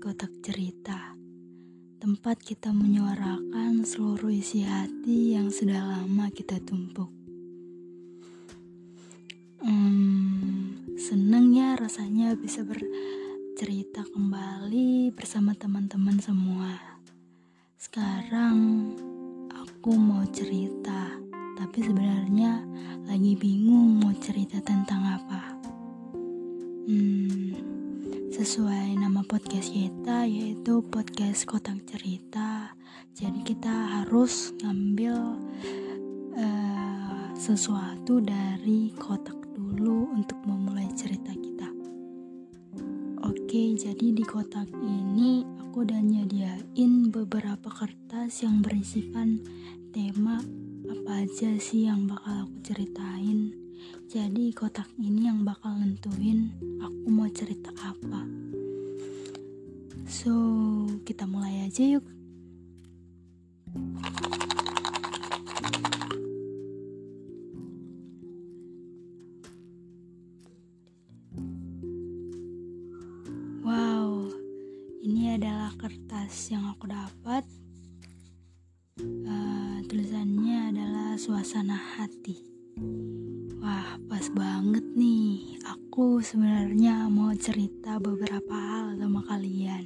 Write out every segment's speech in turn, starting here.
Kotak Cerita. Tempat kita menyuarakan seluruh isi hati yang sudah lama kita tumpuk. Hmm, Seneng ya rasanya bisa bercerita kembali bersama teman-teman semua. Sekarang aku mau cerita Tapi sebenarnya lagi bingung mau cerita tentang apa sesuai nama podcast kita yaitu podcast kotak cerita. Jadi kita harus ngambil uh, sesuatu dari kotak dulu untuk memulai cerita kita. Oke jadi di kotak ini aku udah nyediain beberapa kertas yang berisikan tema apa aja sih yang bakal aku ceritain jadi kotak ini yang bakal nentuin aku mau cerita apa. So, kita mulai aja yuk. Wow, ini adalah kertas yang aku dapat. Uh, tulisannya adalah suasana hati. Banget nih. Aku sebenarnya mau cerita beberapa hal sama kalian.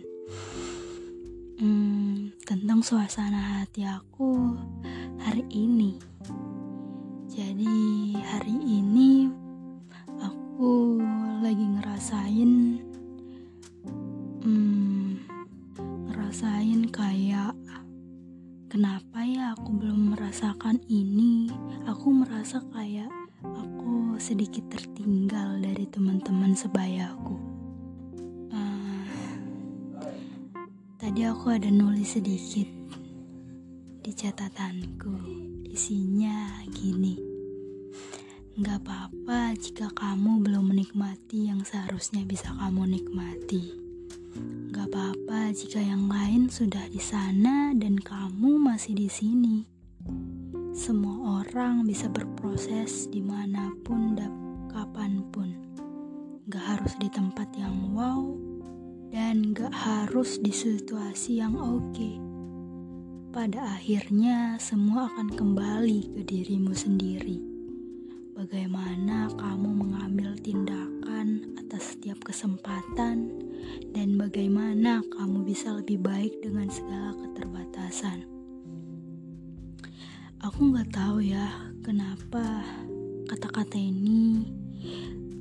Hmm, tentang suasana hati aku hari ini. Tertinggal dari teman-teman sebayaku. Uh, tadi aku ada nulis sedikit di catatanku. Isinya gini. Gak apa-apa jika kamu belum menikmati yang seharusnya bisa kamu nikmati. Gak apa-apa jika yang lain sudah di sana dan kamu masih di sini. Semua orang bisa berproses di mana pun dan kapan pun. Gak harus di tempat yang wow dan gak harus di situasi yang oke. Okay. Pada akhirnya semua akan kembali ke dirimu sendiri. Bagaimana kamu mengambil tindakan atas setiap kesempatan dan bagaimana kamu bisa lebih baik dengan segala keterbatasan. Aku nggak tahu ya kenapa kata-kata ini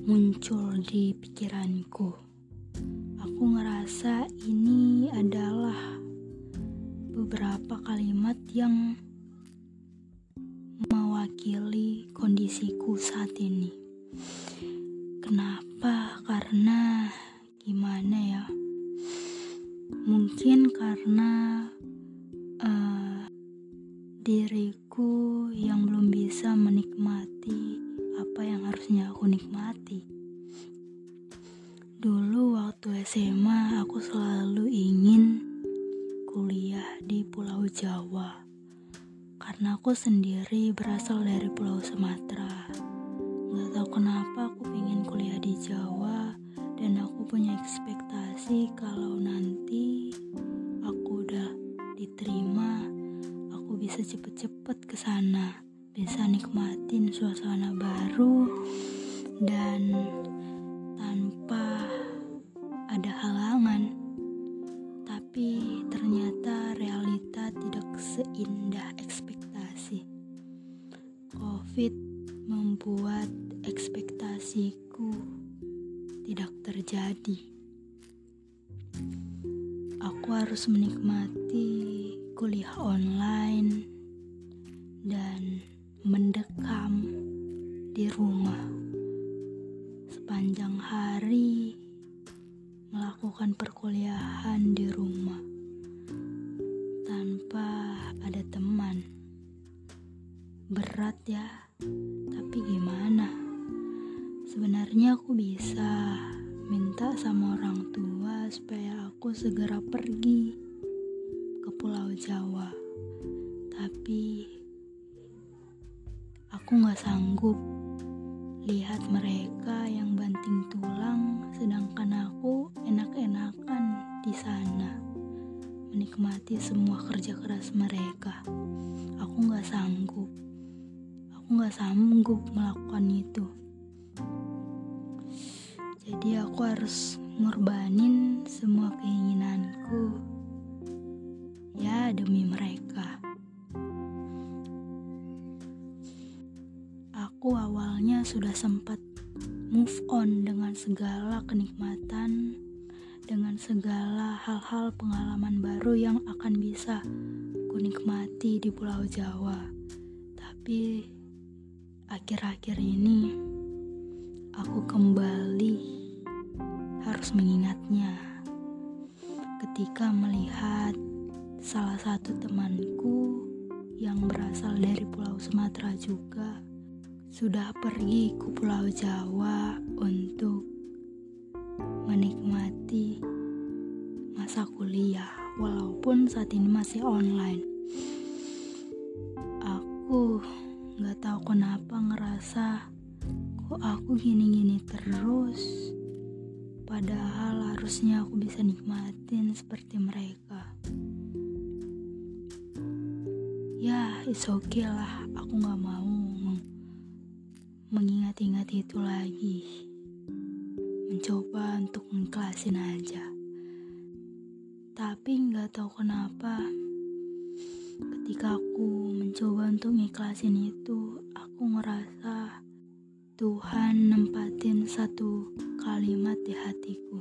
muncul di pikiranku. Aku ngerasa ini adalah beberapa kalimat yang mewakili kondisiku saat ini. Kenapa? Nikmati. Dulu waktu SMA aku selalu ingin kuliah di Pulau Jawa karena aku sendiri berasal dari Pulau Sumatera. Gak tahu kenapa aku ingin kuliah di Jawa dan aku punya ekspektasi kalau nanti aku udah diterima bisa cepet-cepet ke sana, bisa nikmatin suasana baru dan tanpa ada halangan. Tapi ternyata realita tidak seindah ekspektasi. Covid membuat ekspektasiku tidak terjadi. Aku harus menikmati kuliah online, dan mendekam tapi gimana? Sebenarnya aku bisa minta sama orang tua supaya aku segera pergi ke Pulau Jawa, tapi aku gak sanggup lihat mereka yang banting tulang, sedangkan aku enak-enakan di sana menikmati semua kerja keras mereka. Aku nggak sanggup. Aku nggak sanggup melakukan itu. Jadi aku harus ngorbanin semua keinginanku. Ya demi mereka. Aku awalnya sudah sempat move on dengan segala kenikmatan dengan segala hal-hal pengalaman baru yang akan bisa kunikmati di Pulau Jawa. Tapi akhir-akhir ini aku kembali harus mengingatnya ketika melihat salah satu temanku yang berasal dari Pulau Sumatera juga sudah pergi ke Pulau Jawa untuk menikmati masa kuliah walaupun saat ini masih online. Aku nggak tahu kenapa ngerasa kok aku gini-gini terus. Padahal harusnya aku bisa nikmatin seperti mereka. Ya, it's okay lah. Aku nggak mau mengingat-ingat itu lagi mencoba untuk mengklasin aja. Tapi nggak tahu kenapa, ketika aku mencoba untuk ngiklasin itu, aku ngerasa Tuhan nempatin satu kalimat di hatiku.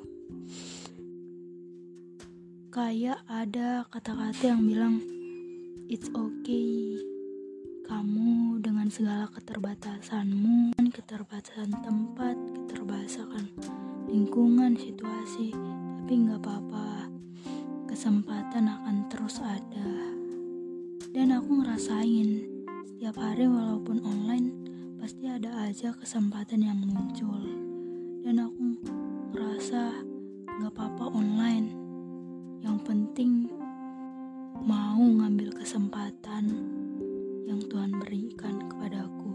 Kayak ada kata-kata yang bilang, It's okay, kamu dengan segala keterbatasanmu, keterbatasan tempat, keterbatasan lingkungan, situasi, tapi nggak apa-apa. Kesempatan akan terus ada. Aku ngerasain setiap hari walaupun online pasti ada aja kesempatan yang muncul. Dan aku ngerasa nggak apa-apa online. Yang penting mau ngambil kesempatan yang Tuhan berikan kepadaku.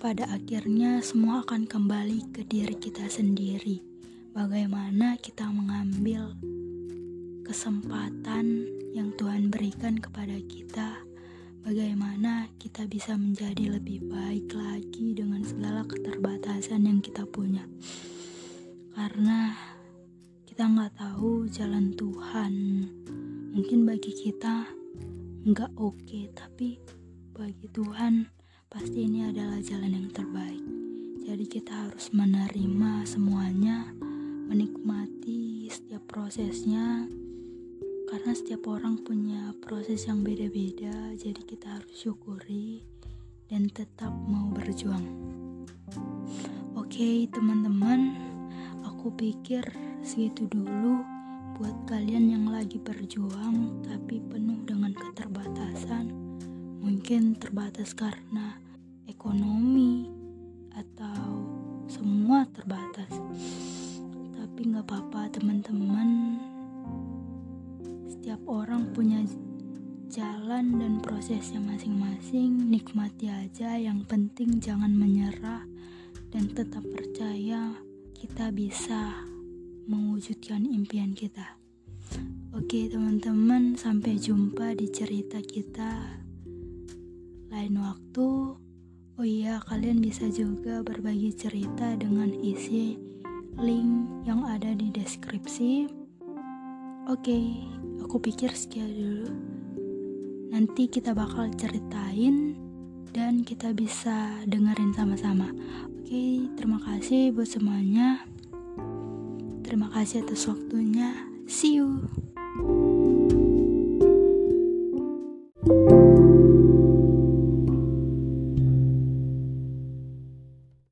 pada akhirnya semua akan kembali ke diri kita sendiri. Bagaimana kita mengambil kesempatan yang Tuhan berikan kepada kita, bagaimana kita bisa menjadi lebih baik lagi dengan segala keterbatasan yang kita punya. Karena kita nggak tahu jalan Tuhan. Mungkin bagi kita nggak oke, tapi bagi Tuhan pasti ini adalah jalan yang terbaik. Jadi kita harus menerima semuanya, menikmati setiap prosesnya, karena setiap orang punya proses yang beda-beda, jadi kita harus syukuri dan tetap mau berjuang. Oke, teman-teman, aku pikir segitu dulu buat kalian yang lagi berjuang tapi penuh dengan keterbatasan. Mungkin terbatas karena ekonomi atau semua terbatas tapi nggak apa-apa teman-teman setiap orang punya jalan dan prosesnya masing-masing. Nikmati aja yang penting jangan menyerah dan tetap percaya kita bisa mewujudkan impian kita. Oke teman-teman sampai jumpa di cerita kita lain waktu. Oh iya, kalian bisa juga berbagi cerita dengan isi link yang ada di deskripsi. Oke, aku pikir sekian dulu. Nanti kita bakal ceritain dan kita bisa dengerin sama-sama. Oke, terima kasih buat semuanya. Terima kasih atas waktunya. See you.